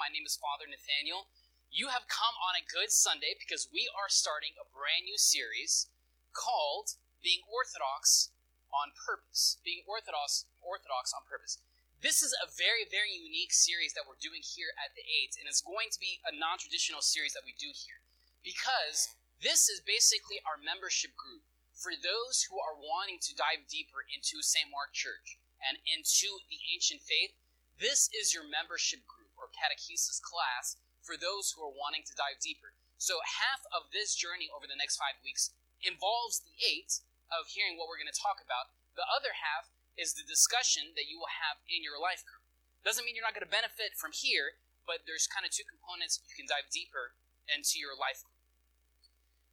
My name is Father Nathaniel. You have come on a good Sunday because we are starting a brand new series called Being Orthodox on Purpose. Being Orthodox Orthodox on Purpose. This is a very, very unique series that we're doing here at the Eight, and it's going to be a non-traditional series that we do here. Because this is basically our membership group for those who are wanting to dive deeper into St. Mark Church and into the ancient faith this is your membership group catechesis class for those who are wanting to dive deeper. So, half of this journey over the next five weeks involves the eight of hearing what we're going to talk about. The other half is the discussion that you will have in your life group. Doesn't mean you're not going to benefit from here, but there's kind of two components you can dive deeper into your life group.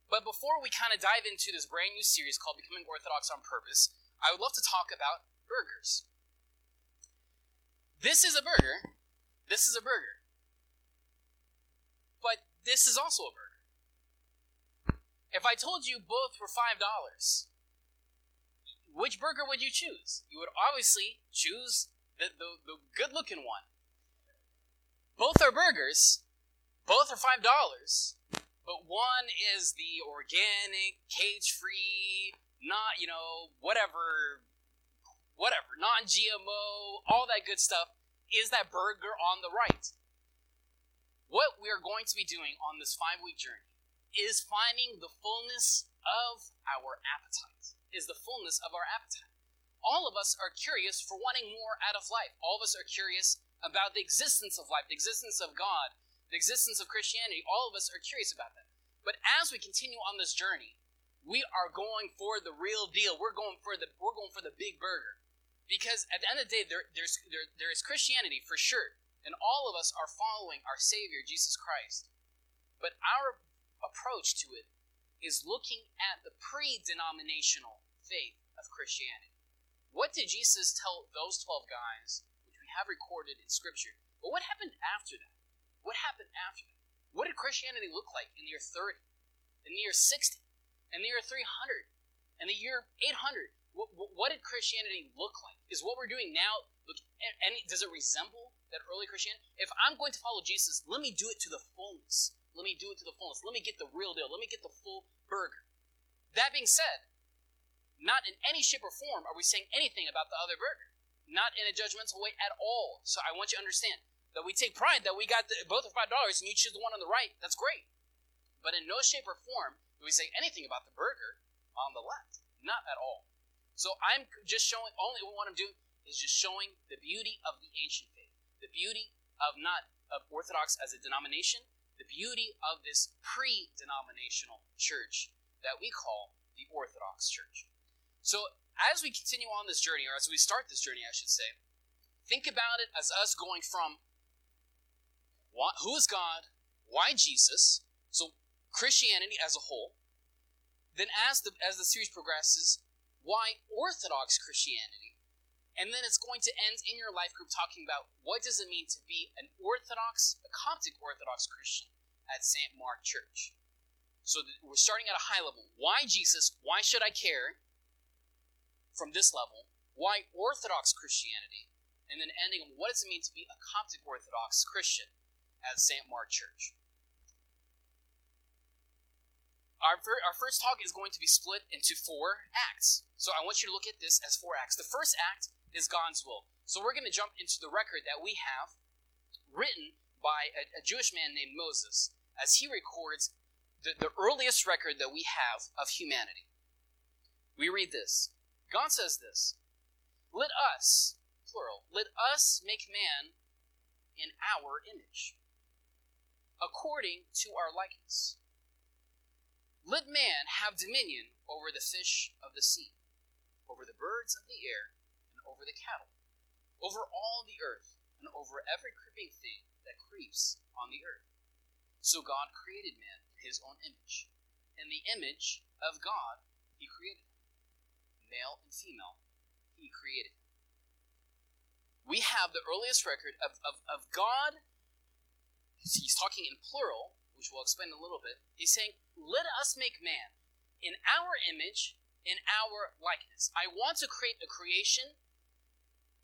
But before we kind of dive into this brand new series called Becoming Orthodox on Purpose, I would love to talk about burgers. This is a burger. This is a burger. But this is also a burger. If I told you both were $5, which burger would you choose? You would obviously choose the, the, the good looking one. Both are burgers, both are $5, but one is the organic, cage free, not, you know, whatever whatever, non GMO, all that good stuff, is that burger on the right. What we are going to be doing on this five week journey is finding the fullness of our appetite, is the fullness of our appetite. All of us are curious for wanting more out of life. All of us are curious about the existence of life, the existence of God, the existence of Christianity. All of us are curious about that. But as we continue on this journey, we are going for the real deal. We're going for the we're going for the big burger. Because at the end of the day, there, there's, there, there is Christianity for sure, and all of us are following our Savior, Jesus Christ. But our approach to it is looking at the pre denominational faith of Christianity. What did Jesus tell those 12 guys, which we have recorded in Scripture? But what happened after that? What happened after that? What did Christianity look like in the year 30, in the year 60, in the year 300, in the year 800? What, what, did Christianity look like? Is what we're doing now look any does it resemble that early Christianity? If I'm going to follow Jesus, let me do it to the fullness. Let me do it to the fullness. Let me get the real deal. Let me get the full burger. That being said, not in any shape or form are we saying anything about the other burger. Not in a judgmental way at all. So I want you to understand that we take pride that we got the, both of five dollars and you choose the one on the right. That's great. But in no shape or form do we say anything about the burger on the left. Not at all. So I'm just showing, only what I'm doing is just showing the beauty of the ancient faith, the beauty of not of Orthodox as a denomination, the beauty of this pre-denominational church that we call the Orthodox Church. So as we continue on this journey, or as we start this journey, I should say, think about it as us going from who is God, why Jesus, so Christianity as a whole. Then as the as the series progresses, why Orthodox Christianity. And then it's going to end in your life group talking about what does it mean to be an Orthodox, a Coptic Orthodox Christian at St. Mark Church. So we're starting at a high level. Why Jesus? Why should I care? From this level, why Orthodox Christianity? And then ending on what does it mean to be a Coptic Orthodox Christian at St. Mark Church? Our, our first talk is going to be split into four acts. So I want you to look at this as four acts. The first act is God's will. So we're going to jump into the record that we have written by a, a Jewish man named Moses as he records the, the earliest record that we have of humanity. We read this God says this Let us, plural, let us make man in our image, according to our likeness let man have dominion over the fish of the sea, over the birds of the air, and over the cattle, over all the earth, and over every creeping thing that creeps on the earth. So God created man in his own image. In the image of God, he created him. Male and female, he created. We have the earliest record of, of, of God. He's talking in plural, which we'll explain in a little bit. He's saying let us make man in our image, in our likeness. I want to create a creation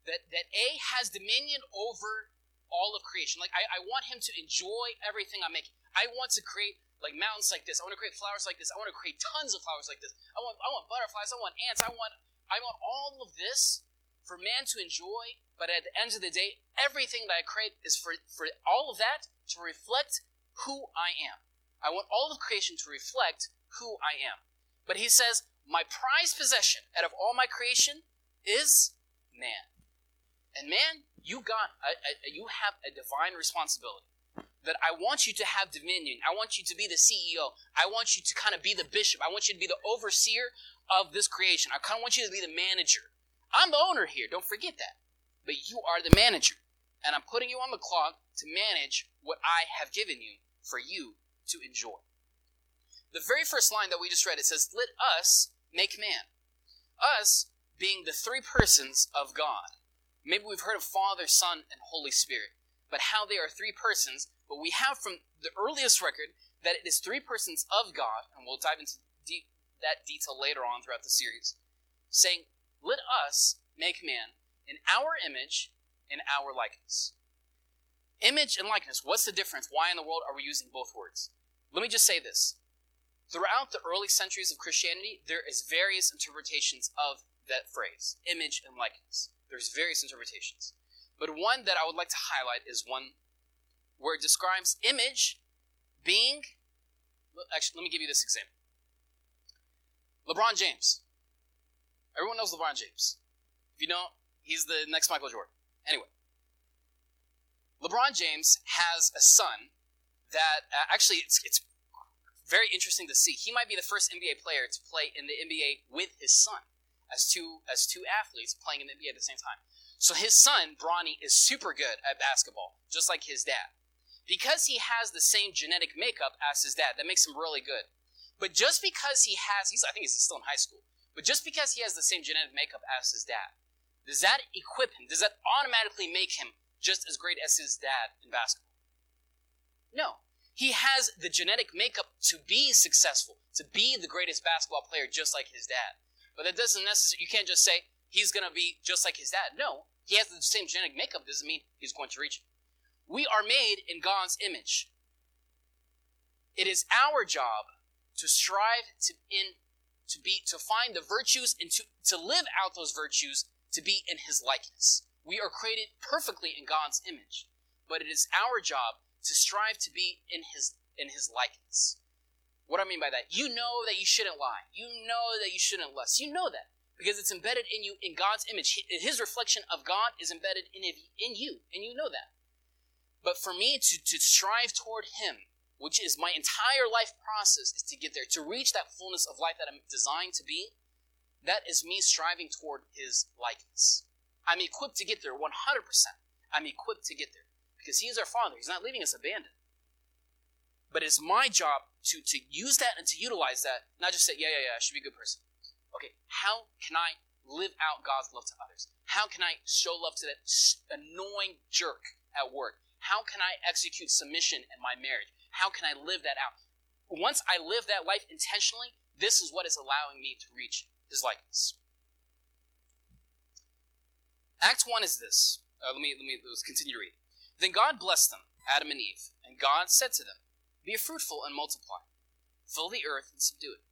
that, that A has dominion over all of creation. Like I, I want him to enjoy everything I'm making. I want to create like mountains like this. I want to create flowers like this. I want to create tons of flowers like this. I want I want butterflies. I want ants. I want I want all of this for man to enjoy. But at the end of the day, everything that I create is for for all of that to reflect who I am. I want all of creation to reflect who I am. But he says, my prized possession out of all my creation is man. And man, you got a, a, you have a divine responsibility that I want you to have dominion. I want you to be the CEO. I want you to kind of be the bishop. I want you to be the overseer of this creation. I kind of want you to be the manager. I'm the owner here. Don't forget that. But you are the manager. And I'm putting you on the clock to manage what I have given you for you to enjoy. The very first line that we just read, it says, Let us make man. Us being the three persons of God. Maybe we've heard of Father, Son, and Holy Spirit, but how they are three persons. But we have from the earliest record that it is three persons of God, and we'll dive into deep, that detail later on throughout the series, saying, Let us make man in our image, in our likeness. Image and likeness, what's the difference? Why in the world are we using both words? Let me just say this. Throughout the early centuries of Christianity, there is various interpretations of that phrase, image and likeness. There's various interpretations. But one that I would like to highlight is one where it describes image being. Actually, let me give you this example LeBron James. Everyone knows LeBron James. If you don't, he's the next Michael Jordan. Anyway, LeBron James has a son that uh, actually it's, it's very interesting to see. He might be the first NBA player to play in the NBA with his son as two as two athletes playing in the NBA at the same time. So his son, Bronny, is super good at basketball, just like his dad. Because he has the same genetic makeup as his dad, that makes him really good. But just because he has, he's, I think he's still in high school, but just because he has the same genetic makeup as his dad, does that equip him? Does that automatically make him just as great as his dad in basketball? No. He has the genetic makeup to be successful, to be the greatest basketball player just like his dad. But that doesn't necessarily, you can't just say he's going to be just like his dad. No, he has the same genetic makeup, doesn't mean he's going to reach it. We are made in God's image. It is our job to strive to in to be to find the virtues and to, to live out those virtues to be in his likeness. We are created perfectly in God's image, but it is our job to strive to be in his in his likeness. What do I mean by that? You know that you shouldn't lie. You know that you shouldn't lust. You know that because it's embedded in you in God's image. His reflection of God is embedded in in you, and you know that. But for me to, to strive toward Him, which is my entire life process, is to get there, to reach that fullness of life that I'm designed to be, that is me striving toward His likeness. I'm equipped to get there 100%. I'm equipped to get there because He is our Father. He's not leaving us abandoned. But it's my job to, to use that and to utilize that, not just say, yeah, yeah, yeah, I should be a good person. Okay, how can I live out God's love to others? How can I show love to that annoying jerk at work? How can I execute submission in my marriage? How can I live that out? Once I live that life intentionally, this is what is allowing me to reach his likeness. Act 1 is this. Uh, let me let me let's continue to read. Then God blessed them, Adam and Eve, and God said to them, be fruitful and multiply. Fill the earth and subdue it.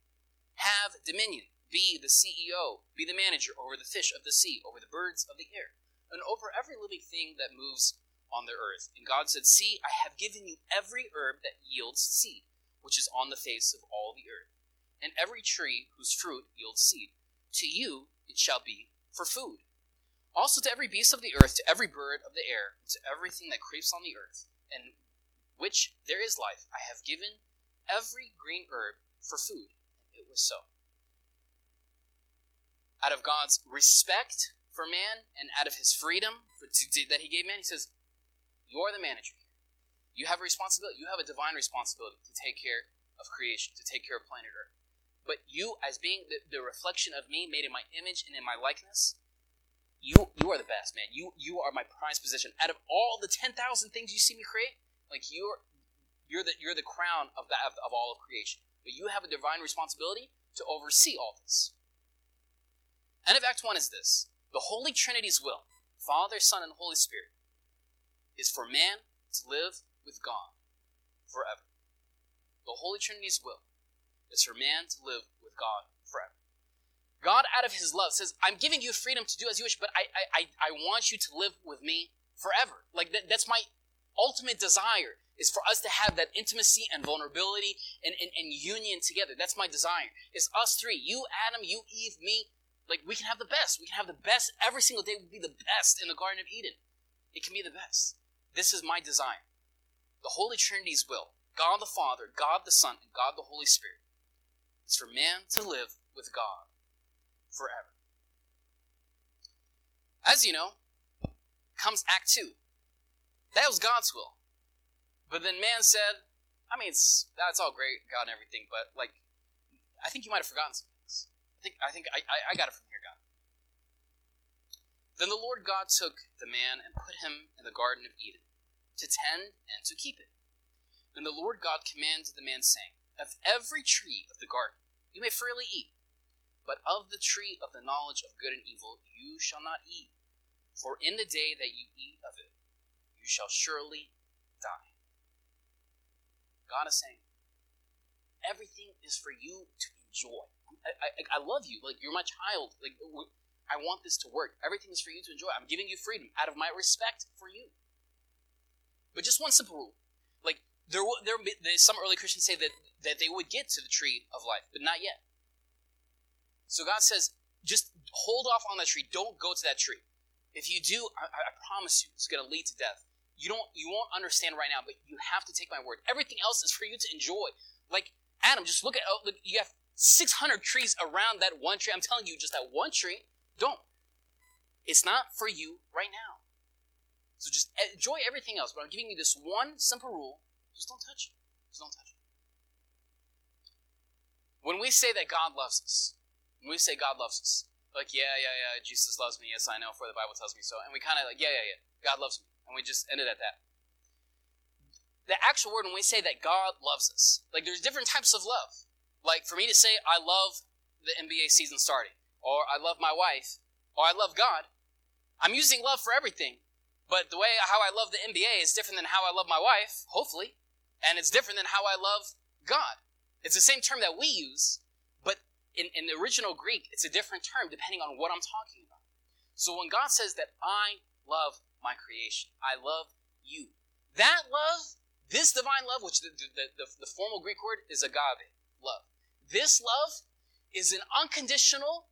Have dominion. Be the CEO. Be the manager over the fish of the sea, over the birds of the air, and over every living thing that moves on the earth. And God said, See, I have given you every herb that yields seed, which is on the face of all the earth, and every tree whose fruit yields seed. To you it shall be for food. Also to every beast of the earth, to every bird of the air, to everything that creeps on the earth, and which there is life, I have given every green herb for food. And it was so. Out of God's respect for man and out of his freedom for, to, to, that he gave man, he says, You are the manager. You have a responsibility. You have a divine responsibility to take care of creation, to take care of planet Earth. But you, as being the, the reflection of me, made in my image and in my likeness, you you are the best, man. You you are my prized possession. Out of all the ten thousand things you see me create, like you're you're the you're the crown of that of, of all of creation. But you have a divine responsibility to oversee all this. End of Act 1 is this the Holy Trinity's will, Father, Son, and Holy Spirit, is for man to live with God forever. The Holy Trinity's will is for man to live with God. God, out of his love, says, I'm giving you freedom to do as you wish, but I, I, I want you to live with me forever. Like, that, that's my ultimate desire, is for us to have that intimacy and vulnerability and, and, and union together. That's my desire. Is us three, you, Adam, you, Eve, me, like, we can have the best. We can have the best. Every single day will be the best in the Garden of Eden. It can be the best. This is my desire. The Holy Trinity's will, God the Father, God the Son, and God the Holy Spirit, is for man to live with God forever. As you know, comes Act 2. That was God's will. But then man said, I mean, it's, that's all great, God and everything, but like, I think you might have forgotten some things. I think, I think I, I, I got it from here, God. Then the Lord God took the man and put him in the Garden of Eden to tend and to keep it. Then the Lord God commanded the man, saying, Of every tree of the garden you may freely eat, but of the tree of the knowledge of good and evil you shall not eat, for in the day that you eat of it, you shall surely die. God is saying, everything is for you to enjoy. I, I, I love you. Like, you're my child. Like, I want this to work. Everything is for you to enjoy. I'm giving you freedom out of my respect for you. But just one simple rule. Like, there, there, some early Christians say that, that they would get to the tree of life, but not yet. So God says, just hold off on that tree. Don't go to that tree. If you do, I, I promise you, it's going to lead to death. You don't, you won't understand right now, but you have to take my word. Everything else is for you to enjoy. Like Adam, just look at, oh, look, you have 600 trees around that one tree. I'm telling you, just that one tree. Don't. It's not for you right now. So just enjoy everything else. But I'm giving you this one simple rule: just don't touch it. Just don't touch it. When we say that God loves us, when we say God loves us, like, yeah, yeah, yeah, Jesus loves me. Yes, I know, for the Bible tells me so. And we kind of like, yeah, yeah, yeah, God loves me. And we just ended at that. The actual word, when we say that God loves us, like, there's different types of love. Like, for me to say, I love the NBA season starting, or I love my wife, or I love God, I'm using love for everything. But the way how I love the NBA is different than how I love my wife, hopefully. And it's different than how I love God. It's the same term that we use, in, in the original Greek, it's a different term depending on what I'm talking about. So when God says that I love my creation, I love you, that love, this divine love, which the, the, the, the formal Greek word is agape, love. This love is an unconditional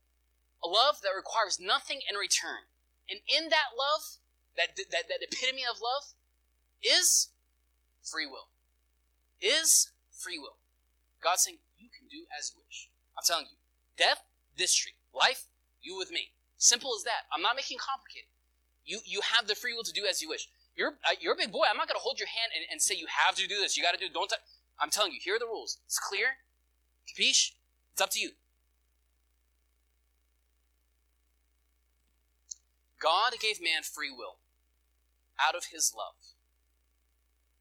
love that requires nothing in return. And in that love, that, that, that epitome of love, is free will. Is free will. God saying, you can do as you wish. I'm telling you, death, this tree. Life, you with me. Simple as that. I'm not making complicated. You you have the free will to do as you wish. You're uh, you're a big boy. I'm not to hold your hand and, and say you have to do this. You got to do. Don't. I'm telling you. Here are the rules. It's clear. Capiche? It's up to you. God gave man free will out of his love.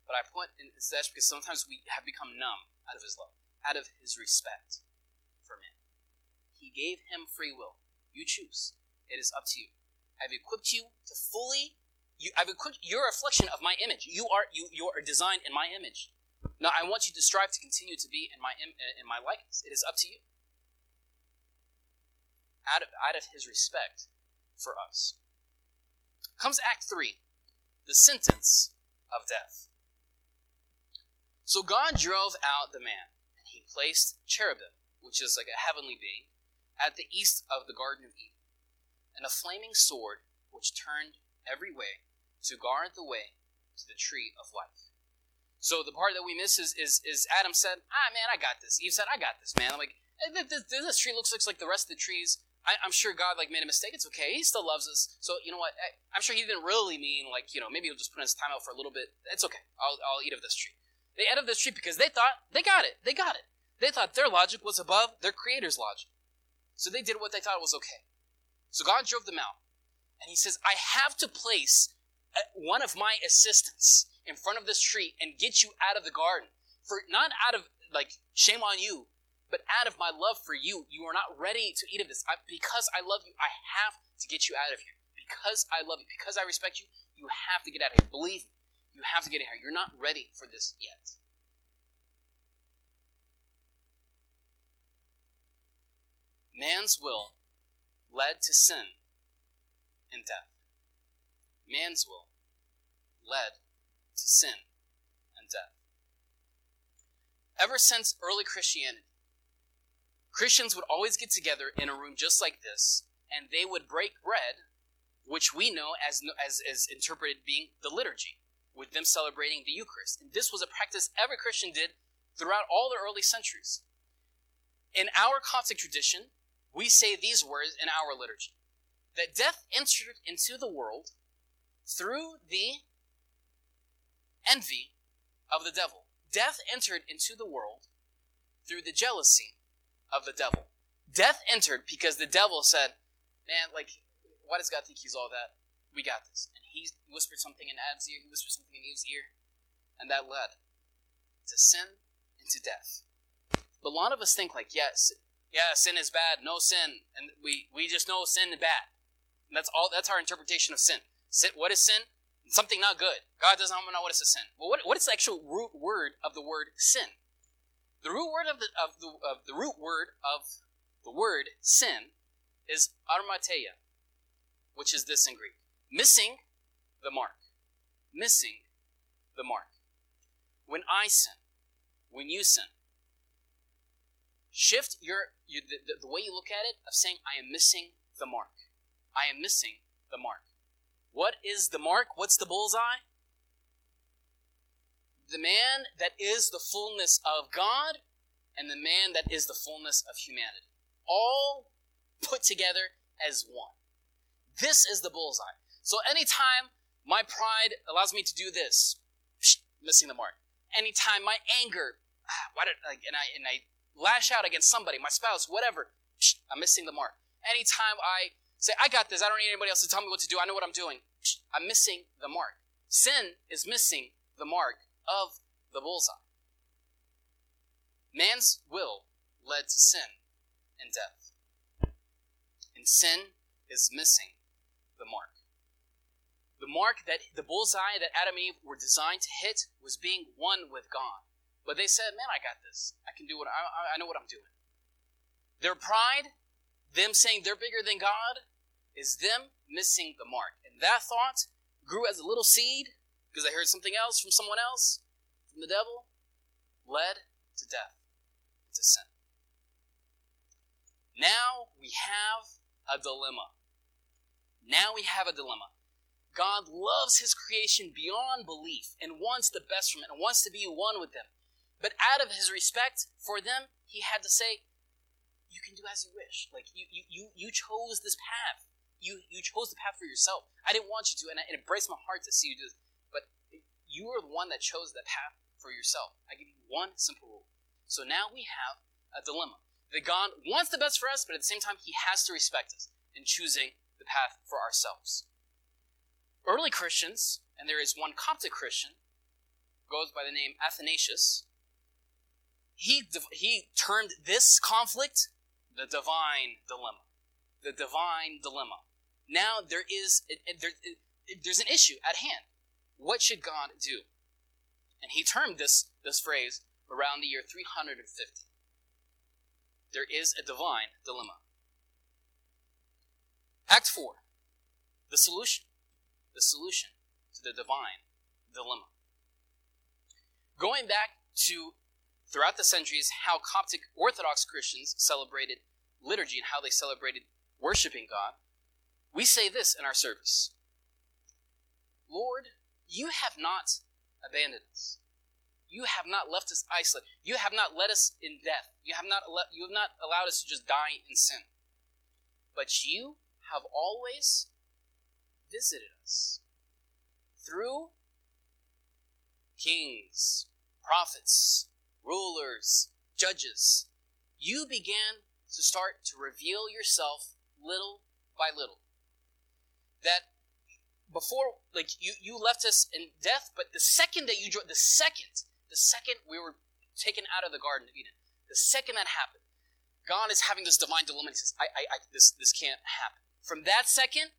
But I put in this because sometimes we have become numb out of his love, out of his respect gave him free will. You choose. It is up to you. I've equipped you to fully. You, I've equipped. You're reflection of my image. You are you. You are designed in my image. Now I want you to strive to continue to be in my uh, in my likeness. It is up to you. Out of out of His respect for us comes Act three, the sentence of death. So God drove out the man, and He placed cherubim which is like a heavenly being, at the east of the Garden of Eden, and a flaming sword which turned every way to guard the way to the tree of life. So the part that we miss is is, is Adam said, "Ah, man, I got this." Eve said, "I got this, man." I'm like, eh, this, this tree looks, looks like the rest of the trees. I, am sure God like made a mistake. It's okay. He still loves us. So you know what? I, am sure he didn't really mean like you know maybe he'll just put his time out for a little bit. It's okay. I'll I'll eat of this tree. They ate of this tree because they thought they got it. They got it. They thought their logic was above their creator's logic. So they did what they thought was okay. So God drove them out. And he says, I have to place uh, one of my assistants in front of this tree and get you out of the garden. For not out of, like, shame on you, but out of my love for you. You are not ready to eat of this. I, because I love you, I have to get you out of here. Because I love you, because I respect you, you have to get out of here. Believe me. You have to get in here. You're not ready for this yet. Man's will led to sin and death. Man's will led to sin and death. Ever since early Christianity, Christians would always get together in a room just like this, and they would break bread, which we know as, as, as interpreted being the liturgy, with them celebrating the Eucharist. And this was a practice every Christian did throughout all the early centuries. In our Coptic tradition, we say these words in our liturgy that death entered into the world through the envy of the devil. Death entered into the world through the jealousy of the devil. Death entered because the devil said, Man, like, why does God think he's all that? We got this. And he whispered something in Adam's ear, he whispered something in Eve's ear, and that led to sin and to death. But a lot of us think like, yes, yeah, sin is bad, no sin, and we, we just know sin is bad. And that's all. That's our interpretation of sin. Sin. What is sin? Something not good. God doesn't know what is a sin. Well, what, what is the actual root word of the word sin? The root word of the of the of the root word of the word sin is hamartia, which is this in Greek: missing the mark. Missing the mark. When I sin, when you sin, shift your, the, the, the way you look at it of saying, I am missing the mark. I am missing the mark. What is the mark? What's the bullseye? The man that is the fullness of God and the man that is the fullness of humanity. All put together as one. This is the bullseye. So anytime my pride allows me to do this, missing the mark. Anytime my anger, ah, why did, like, and I and I lash out against somebody, my spouse, whatever, I'm missing the mark. Anytime I say, I got this, I don't need anybody else to tell me what to do, I know what I'm doing, I'm missing the mark. Sin is missing the mark of the bullseye. Man's will led to sin and death. And sin is missing the mark. The mark that the bullseye that Adam and Eve were designed to hit was being one with God. But they said, man, I got this. I can do what I, I know what I'm doing. Their pride, them saying they're bigger than God, is them missing the mark. And that thought grew as a little seed because they heard something else from someone else, from the devil, led to death, to sin. Now we have a dilemma. Now we have a dilemma. God loves his creation beyond belief and wants the best from it and wants to be one with them. But out of his respect for them, he had to say, You can do as you wish. Like, you, you, you, you chose this path. You, you chose the path for yourself. I didn't want you to, and, I, and it breaks my heart to see you do this. But you are the one that chose that path for yourself. I give you one simple rule. So now we have a dilemma. That God wants the best for us, but at the same time, he has to respect us in choosing the path for ourselves. Early Christians, and there is one Coptic Christian, goes by the name Athanasius, he, he termed this conflict the divine dilemma. The divine dilemma. Now there is there, there's an issue at hand. What should God do? And he termed this this phrase around the year 350. There is a divine dilemma. Act 4. The solution. The solution to the divine dilemma. Going back to throughout the centuries how Coptic Orthodox Christians celebrated liturgy and how they celebrated worshiping God, we say this in our service Lord, you have not abandoned us. You have not left us isolated. You have not led us in death. You have not, you have not allowed us to just die in sin. But you have always visited us through kings, prophets, rulers, judges, you began to start to reveal yourself little by little. That before, like, you, you left us in death, but the second that you joined, the second, the second we were taken out of the Garden of Eden, the second that happened, God is having this divine dilemma. He says, I, I, I, this, this can't happen. From that second,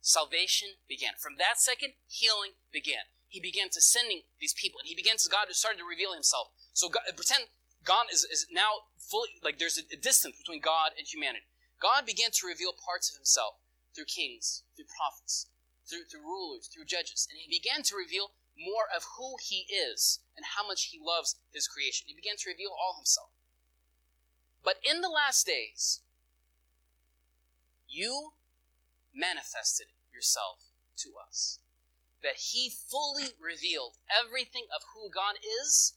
salvation began. From that second, healing began. He began to sending these people, and he began to God started to reveal himself. So God, pretend God is, is now fully like there's a, a distance between God and humanity. God began to reveal parts of himself through kings, through prophets, through, through rulers, through judges, and he began to reveal more of who he is and how much he loves his creation. He began to reveal all himself. But in the last days, you manifested yourself to us. That he fully revealed everything of who God is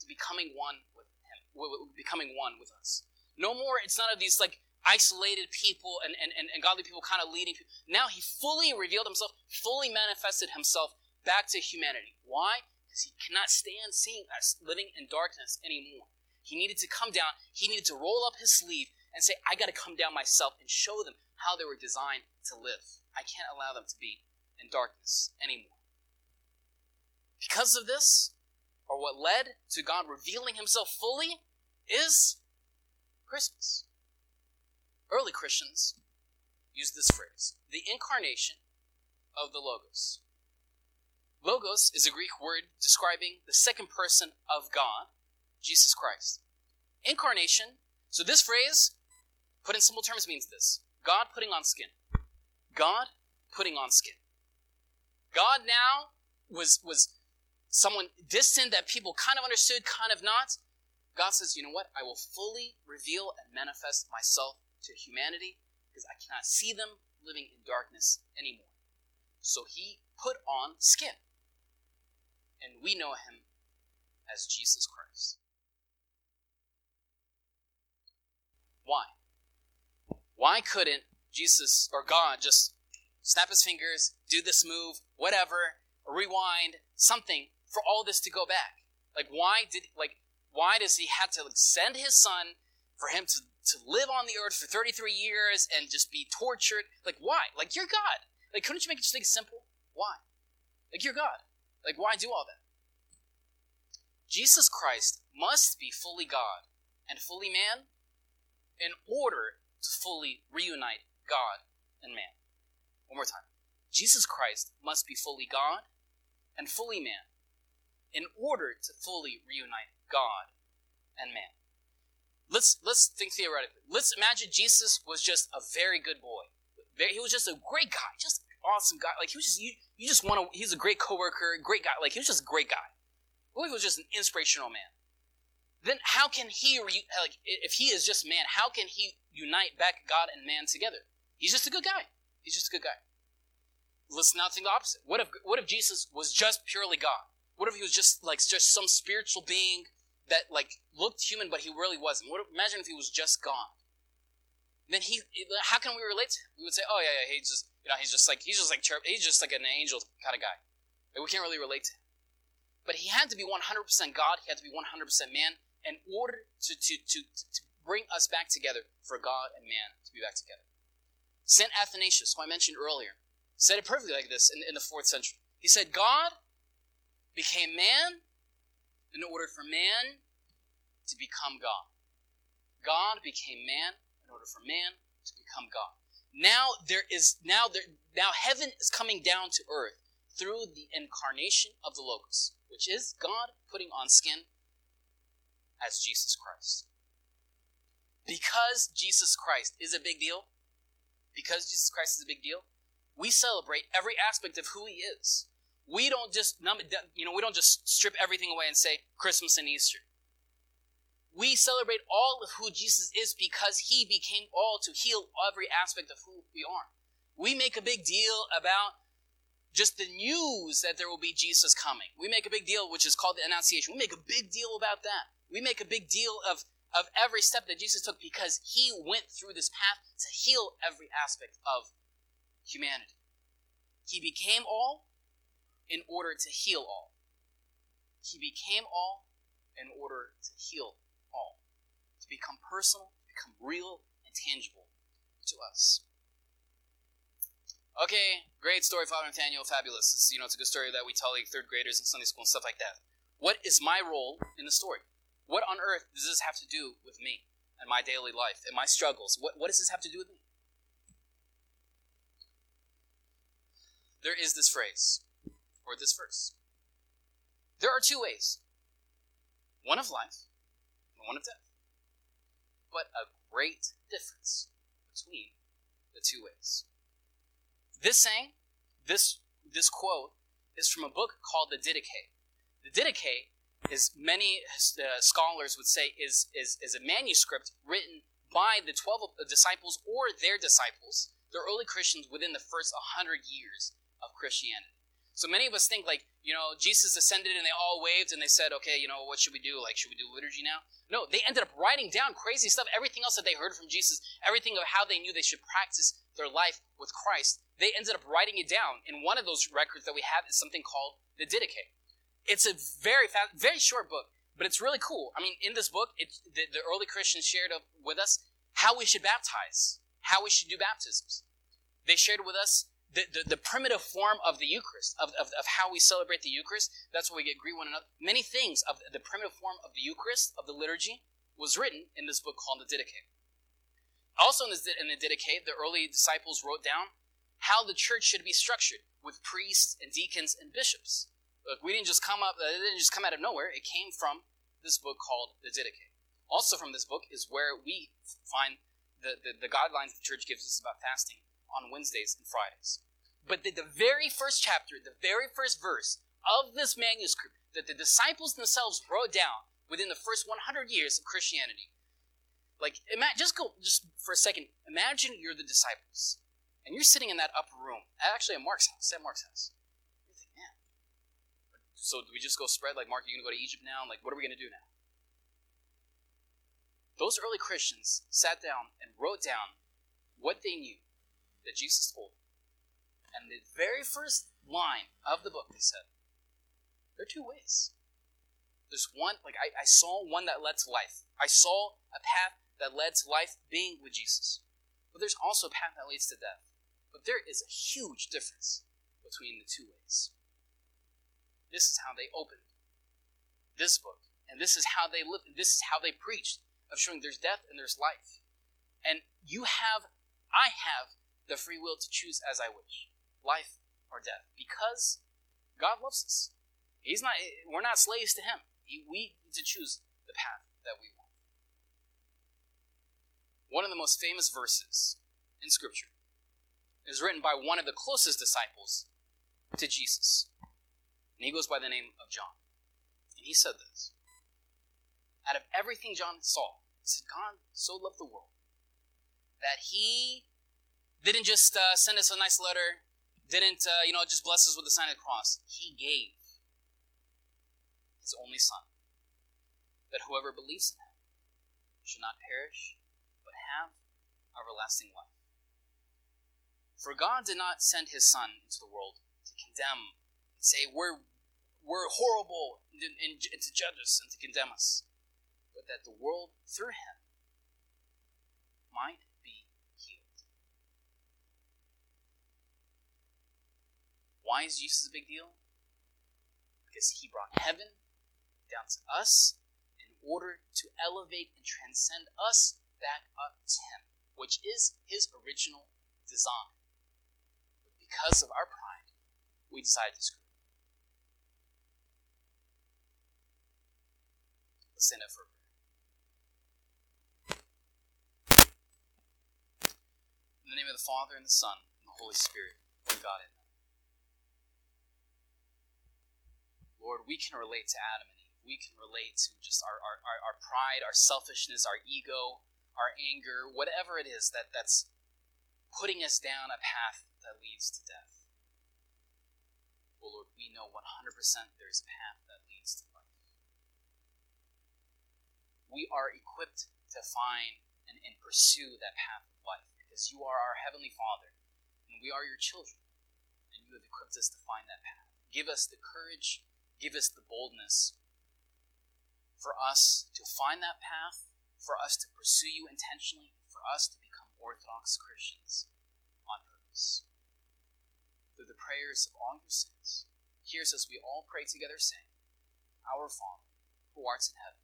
to becoming one with him, becoming one with us. No more, it's not of these like isolated people and, and, and, and godly people kind of leading people. Now he fully revealed himself, fully manifested himself back to humanity. Why? Because he cannot stand seeing us living in darkness anymore. He needed to come down, he needed to roll up his sleeve and say, I got to come down myself and show them how they were designed to live. I can't allow them to be in darkness anymore. Because of this, or what led to God revealing himself fully, is Christmas. Early Christians used this phrase the incarnation of the Logos. Logos is a Greek word describing the second person of God, Jesus Christ. Incarnation, so this phrase, put in simple terms, means this God putting on skin. God putting on skin. God now was, was someone distant that people kind of understood, kind of not. God says, you know what? I will fully reveal and manifest myself to humanity because I cannot see them living in darkness anymore. So he put on skin. And we know him as Jesus Christ. Why? Why couldn't Jesus or God just snap his fingers, do this move, whatever, rewind, something for all this to go back? Like why did like why does he have to like, send his son for him to, to live on the earth for 33 years and just be tortured? Like why? Like you're God. Like couldn't you make it just think simple? Why? Like you're God. Like why do all that? Jesus Christ must be fully God and fully man in order to fully reunite God and man. One more time. Jesus Christ must be fully God and fully man in order to fully reunite God and man. Let's let's think theoretically. Let's imagine Jesus was just a very good boy. He was just a great guy, just awesome guy. Like he was just you, you just want to. He's a great coworker, great guy. Like he was just a great guy. What if he was just an inspirational man? Then how can he like if he is just man? How can he unite back God and man together? He's just a good guy. He's just a good guy. Let's not think the opposite. What if what if Jesus was just purely God? What if he was just like just some spiritual being that like looked human but he really wasn't? What if, imagine if he was just God? Then he how can we relate to him? We would say, "Oh yeah, yeah, he's just, you know, he's just like he's just like he's just like an angel kind of guy." Like, we can't really relate to him. But he had to be 100% God, he had to be 100% man in order to, to, to, to bring us back together for God and man to be back together. St. Athanasius, who I mentioned earlier, said it perfectly like this in, in the fourth century. He said, God became man in order for man to become God. God became man in order for man to become God. Now there is now there now heaven is coming down to earth through the incarnation of the Logos, which is God putting on skin as Jesus Christ. Because Jesus Christ is a big deal, because Jesus Christ is a big deal, we celebrate every aspect of who he is. We don't just you know, we don't just strip everything away and say Christmas and Easter. We celebrate all of who Jesus is because he became all to heal every aspect of who we are. We make a big deal about just the news that there will be Jesus coming. We make a big deal, which is called the Annunciation. We make a big deal about that. We make a big deal of of every step that Jesus took because he went through this path to heal every aspect of humanity. He became all in order to heal all. He became all in order to heal all, to become personal, become real and tangible to us. Okay, great story, Father Nathaniel, fabulous. It's, you know, it's a good story that we tell like third graders in Sunday school and stuff like that. What is my role in the story? What on earth does this have to do with me and my daily life and my struggles? What, what does this have to do with me? There is this phrase, or this verse, There are two ways one of life and one of death. But a great difference between the two ways. This saying, this, this quote, is from a book called the Didache. The Didache is many uh, scholars would say is, is, is a manuscript written by the 12 disciples or their disciples, the early Christians within the first 100 years of Christianity. So many of us think like, you know, Jesus ascended and they all waved and they said, okay, you know, what should we do? Like, should we do liturgy now? No, they ended up writing down crazy stuff, everything else that they heard from Jesus, everything of how they knew they should practice their life with Christ. They ended up writing it down. And one of those records that we have is something called the Didache. It's a very fast, very short book, but it's really cool. I mean, in this book, it, the, the early Christians shared with us how we should baptize, how we should do baptisms. They shared with us the, the, the, primitive form of the Eucharist, of, of, of how we celebrate the Eucharist. That's where we get greet one another. Many things of the primitive form of the Eucharist, of the liturgy, was written in this book called the Didache. Also in, this, in the Didache, the early disciples wrote down how the church should be structured with priests and deacons and bishops. We didn't just come up, uh, it didn't just come out of nowhere. It came from this book called the Didache. Also from this book is where we find the, the, the guidelines the church gives us about fasting on Wednesdays and Fridays. But the, the very first chapter, the very first verse of this manuscript that the disciples themselves wrote down within the first 100 years of Christianity. Like, ima- just go, just for a second, imagine you're the disciples, and you're sitting in that upper room, actually at Mark's house, at Mark's house. You so do we just go spread, like, Mark, Are you're going to go to Egypt now? Like, what are we to do now? Those early Christians sat down and wrote down what they knew that Jesus told. Them. and the very first line of the book, they said, there are two ways. There's one, like I, I saw one that led to life. I saw a path that led to life being with Jesus. But there's also a path that leads to death. But there is a huge difference between the two ways. This is how they opened this book. And this is how they lived. And This is how they preached of showing there's death and there's life. And you have, I have the free will to choose as I wish, life or death, because God loves us. He's not. We're not slaves to Him. He, we need to choose the path that we want. One of the most famous verses in Scripture is written by one of the closest disciples to Jesus, and he goes by the name of John. And he said this: Out of everything John saw, he said, God so loved the world that He didn't just uh, send us a nice letter, didn't, uh, you know, just bless us with the sign of the cross. He gave his only son, that whoever believes in him should not perish, but have everlasting life. For God did not send his son into the world to condemn say, we're, we're horrible, and, and, and to judge us and to condemn us, but that the world, through him, might be healed. Why is Jesus a big deal? Because he brought heaven down to us in order to elevate and transcend us back up to him, which is his original design. But because of our pride, we decided to screw stand up for. In the name of the Father, and the Son, and the Holy Spirit, one God in Lord, we can relate to Adam and Eve. We can relate to just our, our, our, our pride, our selfishness, our ego, our anger, whatever it is that, that's putting us down a path that leads to death. Well, Lord, we know 100% there's a path that leads to life. We are equipped to find and, and pursue that path of life because you are our Heavenly Father and we are your children, and you have equipped us to find that path. Give us the courage give us the boldness for us to find that path, for us to pursue you intentionally, for us to become Orthodox Christians on purpose. Through the prayers of all your saints, here's as we all pray together, saying, Our Father, who art in heaven,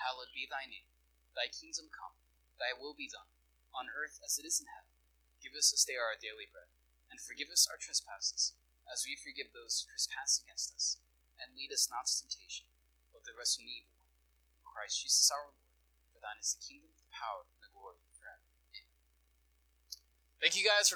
hallowed be thy name. Thy kingdom come, thy will be done, on earth as it is in heaven. Give us this day our daily bread, and forgive us our trespasses, as we forgive those who trespass against us and lead us not to temptation, but the rest from evil. In Christ Jesus our Lord. For thine is the kingdom, the power, and the glory forever. Amen. Thank you guys for